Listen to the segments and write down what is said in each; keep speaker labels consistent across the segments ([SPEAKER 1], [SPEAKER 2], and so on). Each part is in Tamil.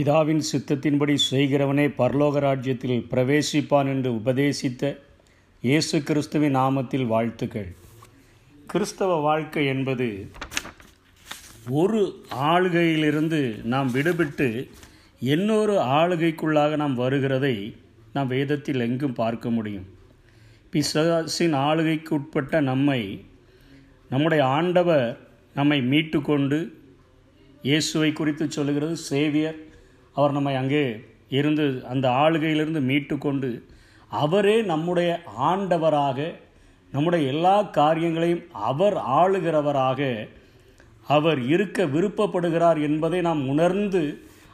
[SPEAKER 1] பிதாவின் சித்தத்தின்படி செய்கிறவனே பரலோக ராஜ்யத்தில் பிரவேசிப்பான் என்று உபதேசித்த இயேசு கிறிஸ்துவின் நாமத்தில் வாழ்த்துக்கள். கிறிஸ்தவ வாழ்க்கை என்பது ஒரு ஆளுகையிலிருந்து நாம் விடுபட்டு இன்னொரு ஆளுகைக்குள்ளாக நாம் வருகிறதை நாம் வேதத்தில் எங்கும் பார்க்க முடியும். பிசாசின் ஆளுகைக்கு உட்பட்ட நம்மை நம்முடைய ஆண்டவர் நம்மை மீட்டு கொண்டு இயேசுவை குறித்து சொல்கிறது சேவியர் அவர் நம்மை அங்கே இருந்து அந்த ஆளுகையிலிருந்து மீட்டு கொண்டு அவரே நம்முடைய ஆண்டவராக நம்முடைய எல்லா காரியங்களையும் அவர் ஆளுகிறவராக அவர் இருக்க விருப்பப்படுகிறார் என்பதை நாம் உணர்ந்து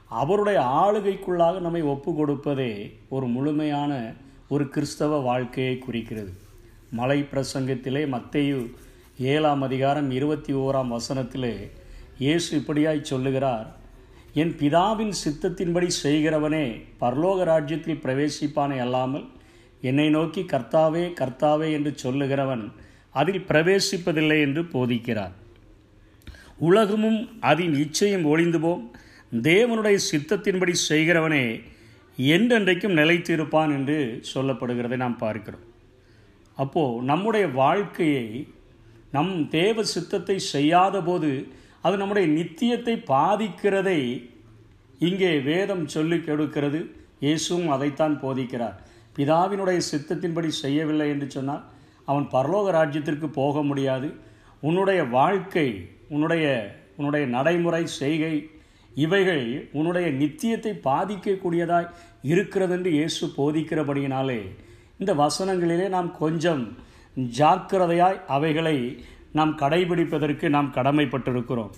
[SPEAKER 1] அவருடைய ஆளுகைக்குள்ளாக நம்மை ஒப்பு கொடுப்பதே ஒரு முழுமையான ஒரு கிறிஸ்தவ வாழ்க்கையை குறிக்கிறது. மலை பிரசங்கத்திலே மத்தையு ஏழாம் அதிகாரம் இருபத்தி ஓராம் வசனத்திலே இயேசு இப்படியாய் சொல்லுகிறார் என் பிதாவின் சித்தத்தின்படி செய்கிறவனே பரலோக ராஜ்யத்தில் பிரவேசிப்பானே அல்லாமல் என்னை நோக்கி கர்த்தாவே கர்த்தாவே என்று சொல்லுகிறவன் அதில் பிரவேசிப்பதில்லை என்று போதிக்கிறார். உலகமும் அதன் இச்சையும் ஒளிந்து போம். தேவனுடைய சித்தத்தின்படி செய்கிறவனே என்றென்றைக்கும் நிலைத்திருப்பான் என்று சொல்லப்படுகிறதை நாம் பார்க்கிறோம். அப்போது நம்முடைய வாழ்க்கையை நம் தேவ சித்தத்தை செய்யாத போது அது நம்முடைய நித்தியத்தை பாதிக்கிறதை இங்கே வேதம் சொல்லி கெடுக்கிறது. இயேசுவும் அதைத்தான் போதிக்கிறார். பிதாவினுடைய சித்தத்தின்படி செய்யவில்லை என்று சொன்னால் அவன் பரலோக ராஜ்யத்திற்கு போக முடியாது. உன்னுடைய வாழ்க்கை உன்னுடைய உன்னுடைய நடைமுறை செய்கை இவைகள் உன்னுடைய நித்தியத்தை பாதிக்கக்கூடியதாய் இருக்கிறது என்று இயேசு போதிக்கிறபடியினாலே இந்த வசனங்களிலே நாம் கொஞ்சம் ஜாக்கிரதையாய் அவைகளை நாம் கடைபிடிப்பதற்கு நாம் கடமைப்பட்டிருக்கிறோம்.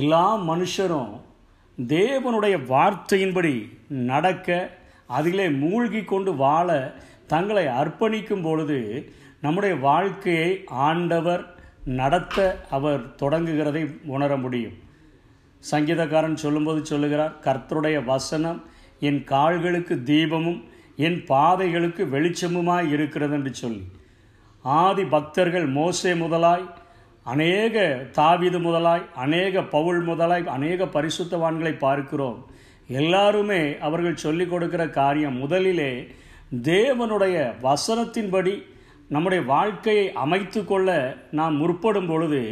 [SPEAKER 1] எல்லா மனுஷரும் தேவனுடைய வார்த்தையின்படி நடக்க அதிலே மூழ்கி கொண்டு வாழ தங்களை அர்ப்பணிக்கும் பொழுது நம்முடைய வாழ்க்கையை ஆண்டவர் நடத்த அவர் தொடங்குகிறதை உணர முடியும். சங்கீதக்காரன் சொல்லும்போது சொல்லுகிறார் கர்த்தருடைய வசனம் என் கால்களுக்கு தீபமும் என் பாதைகளுக்கு வெளிச்சமுமாய் இருக்கிறது என்று சொல்லி. ஆதி பக்தர்கள் மோசே முதலாய் அநேக தாவிது முதலாய் அநேக பவுல் முதலாய் அநேக பரிசுத்தவான்களை பார்க்கிறோம். எல்லாருமே அவர்கள் சொல்லிக் கொடுக்கிற காரியம் முதலிலே தேவனுடைய வசனத்தின்படி நம்முடைய வாழ்க்கையை அமைத்து கொள்ள நாம் முற்படும் பொழுது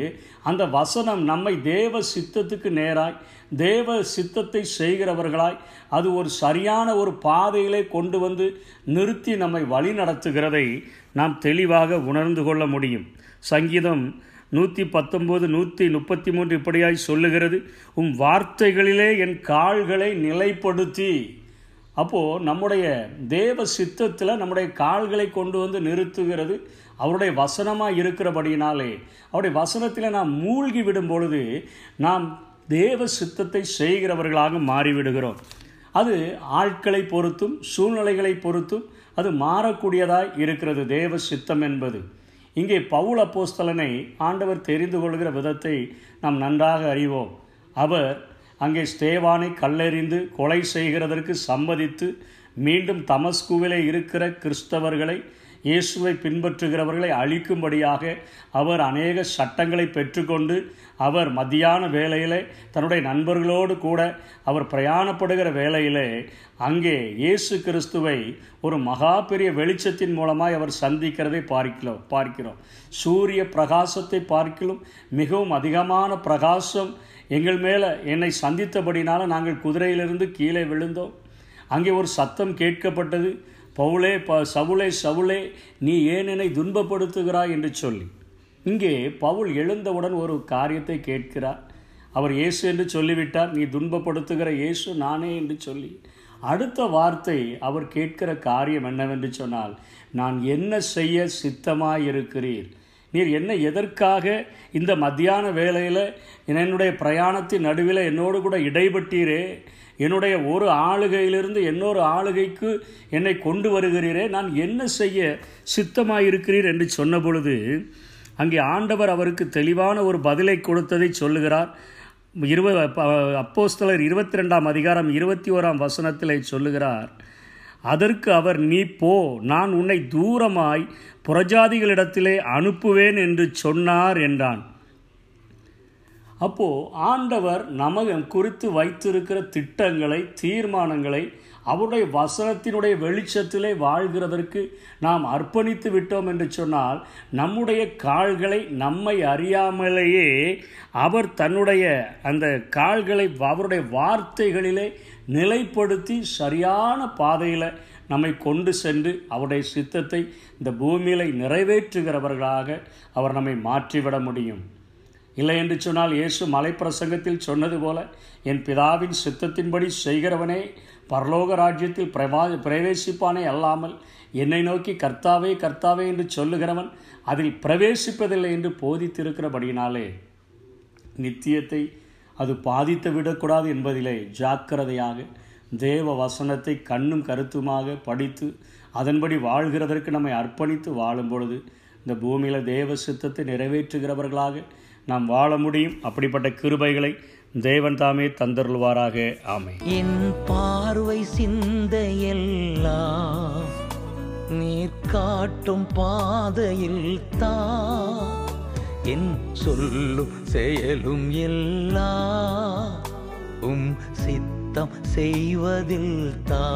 [SPEAKER 1] அந்த வசனம் நம்மை தேவ சித்தத்துக்கு நேராய் தேவ சித்தத்தை செய்கிறவர்களாய் அது ஒரு சரியான ஒரு பாதையிலே கொண்டு வந்து நிறுத்தி நம்மை வழி நடத்துகிறதை நாம் தெளிவாக உணர்ந்து கொள்ள முடியும். சங்கீதம் நூற்றி பத்தொம்போது நூற்றி முப்பத்தி மூன்று இப்படியாய் சொல்லுகிறது உம் வார்த்தைகளிலே என் கால்களை நிலைப்படுத்தி அப்போது நம்முடைய தேவ சித்தத்தில் நம்முடைய கால்களை கொண்டு வந்து நிறுத்துகிறது. அவருடைய வசனமாக இருக்கிறபடியினாலே அவருடைய வசனத்தில் நாம் மூழ்கி விடும் பொழுது நாம் தேவ சித்தத்தை செய்கிறவர்களாக மாறிவிடுகிறோம். அது ஆட்களை பொறுத்தும் சூழ்நிலைகளை பொறுத்தும் அது மாறக்கூடியதாக இருக்கிறது தேவ சித்தம் என்பது. இங்கே பவுல் அப்போஸ்தலனை ஆண்டவர் தெரிந்து கொள்கிற விதத்தை நாம் நன்றாக அறிவோம். அவர் அங்கே ஸ்தேவானை கல்லெறிந்து கொலை செய்கிறதற்கு சம்மதித்து மீண்டும் தமஸ்குவிலே இருக்கிற கிறிஸ்தவர்களை இயேசுவை பின்பற்றுகிறவர்களை அழிக்கும்படியாக அவர் அநேக சட்டங்களை பெற்றுக்கொண்டு அவர் மத்தியான வேலையிலே தன்னுடைய நண்பர்களோடு கூட அவர் பிரயாணப்படுகிற வேலையிலே அங்கே இயேசு கிறிஸ்துவை ஒரு மகா பெரிய வெளிச்சத்தின் மூலமாய் அவர் சந்திக்கிறதை பார்க்கிறோம் பார்க்கிறோம். சூரிய பிரகாசத்தை பார்க்கிலும் மிகவும் அதிகமான பிரகாசம் எங்கள் மேலே என்னை சந்தித்தபடினால நாங்கள் குதிரையிலிருந்து கீழே விழுந்தோம். அங்கே ஒரு சத்தம் கேட்கப்பட்டது. பவுளே ப சவுளே சவுளே நீ ஏன் என்னை துன்பப்படுத்துகிறாய் என்று சொல்லி. இங்கே பவுல் எழுந்தவுடன் ஒரு காரியத்தை கேட்கிறார். அவர் இயேசு என்று சொல்லிவிட்டார் நீ துன்பப்படுத்துகிற இயேசு நானே என்று சொல்லி. அடுத்த வார்த்தை அவர் கேட்கிற காரியம் என்னவென்று சொன்னால் நான் என்ன செய்ய சித்தமாயிருக்கிறீர்? நீர் என்ன எதற்காக இந்த மத்தியான வேலையில் என்னுடைய பிரயாணத்தின் நடுவில் என்னோடு கூட இடைப்பட்டீரே என்னுடைய ஒரு ஆளுகையிலிருந்து இன்னொரு ஆளுகைக்கு என்னை கொண்டு வருகிறீரே நான் என்ன செய்ய சித்தமாயிருக்கிறீர் என்று சொன்ன பொழுது அங்கே ஆண்டவர் அவருக்கு தெளிவான ஒரு பதிலை கொடுத்ததை சொல்லுகிறார். இருவ அப்போஸ்தலர் இருபத்தி ரெண்டாம் அதிகாரம் இருபத்தி ஓராம் வசனத்தில் சொல்லுகிறார் அதற்கு அவர் நீ போ நான் உன்னை தூரமாய் புறஜாதிகளிடத்திலே அனுப்புவேன் என்று சொன்னார் என்றான். அப்போது ஆண்டவர் நமகம் குறித்து வைத்திருக்கிற திட்டங்களை தீர்மானங்களை அவருடைய வசனத்தினுடைய வெளிச்சத்திலே வாழ்கிறதற்கு நாம் அர்ப்பணித்து விட்டோம் என்று சொன்னால் நம்முடைய கால்களை நம்மை அறியாமலேயே அவர் தன்னுடைய அந்த கால்களை அவருடைய வார்த்தைகளிலே நிலைப்படுத்தி சரியான பாதையில் நம்மை கொண்டு சென்று அவருடைய சித்தத்தை இந்த பூமியில் நிறைவேற்றுகிறவர்களாக அவர் நம்மை மாற்றிவிட முடியும். இல்லை என்று சொன்னால் இயேசு மலைப்பிரசங்கத்தில் சொன்னது போல என் பிதாவின் சித்தத்தின்படி செய்கிறவனே பரலோக ராஜ்யத்தில் பிரவா பிரவேசிப்பானே அல்லாமல் என்னை நோக்கி கர்த்தாவே கர்த்தாவே என்று சொல்லுகிறவன் அதில் பிரவேசிப்பதில்லை என்று போதித்திருக்கிறபடியினாலே நித்தியத்தை அது பாதித்து விடக்கூடாது என்பதிலே ஜாக்கிரதையாக தேவ வசனத்தை கண்ணும் கருத்துமாக படித்து அதன்படி வாழ்கிறதற்கு நம்மை அர்ப்பணித்து வாழும் பொழுது இந்த பூமியில் தேவ சித்தத்தை நிறைவேற்றுகிறவர்களாக நாம் வாழ முடியும் அப்படிப்பட்ட கிருபைகளை தேவன் தாமே தந்தருள்வாராக. ஆமை
[SPEAKER 2] என் பார்வை சிந்தையெல்லாம் நீர் காட்டும் பாதையில் தா என் சொல்லும் செயலும் எல்லாம் உம் சித்தம் செய்வதில் தா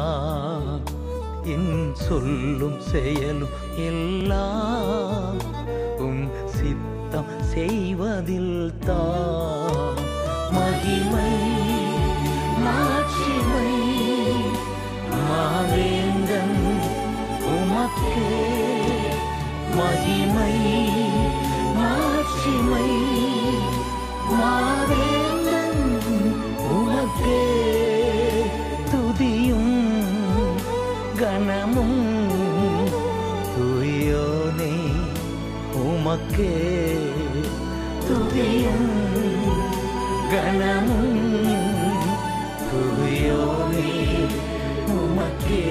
[SPEAKER 2] என் சொல்லும் செயலும் எல்லாம் சித்தம் செய்வதில் தான் மகிமை மாட்சிமை மாவேந்தன் உமக்கே மகிமை. മക്കേ തുതിയും ഗണമും തുയോ നീ ഉമക്കേ.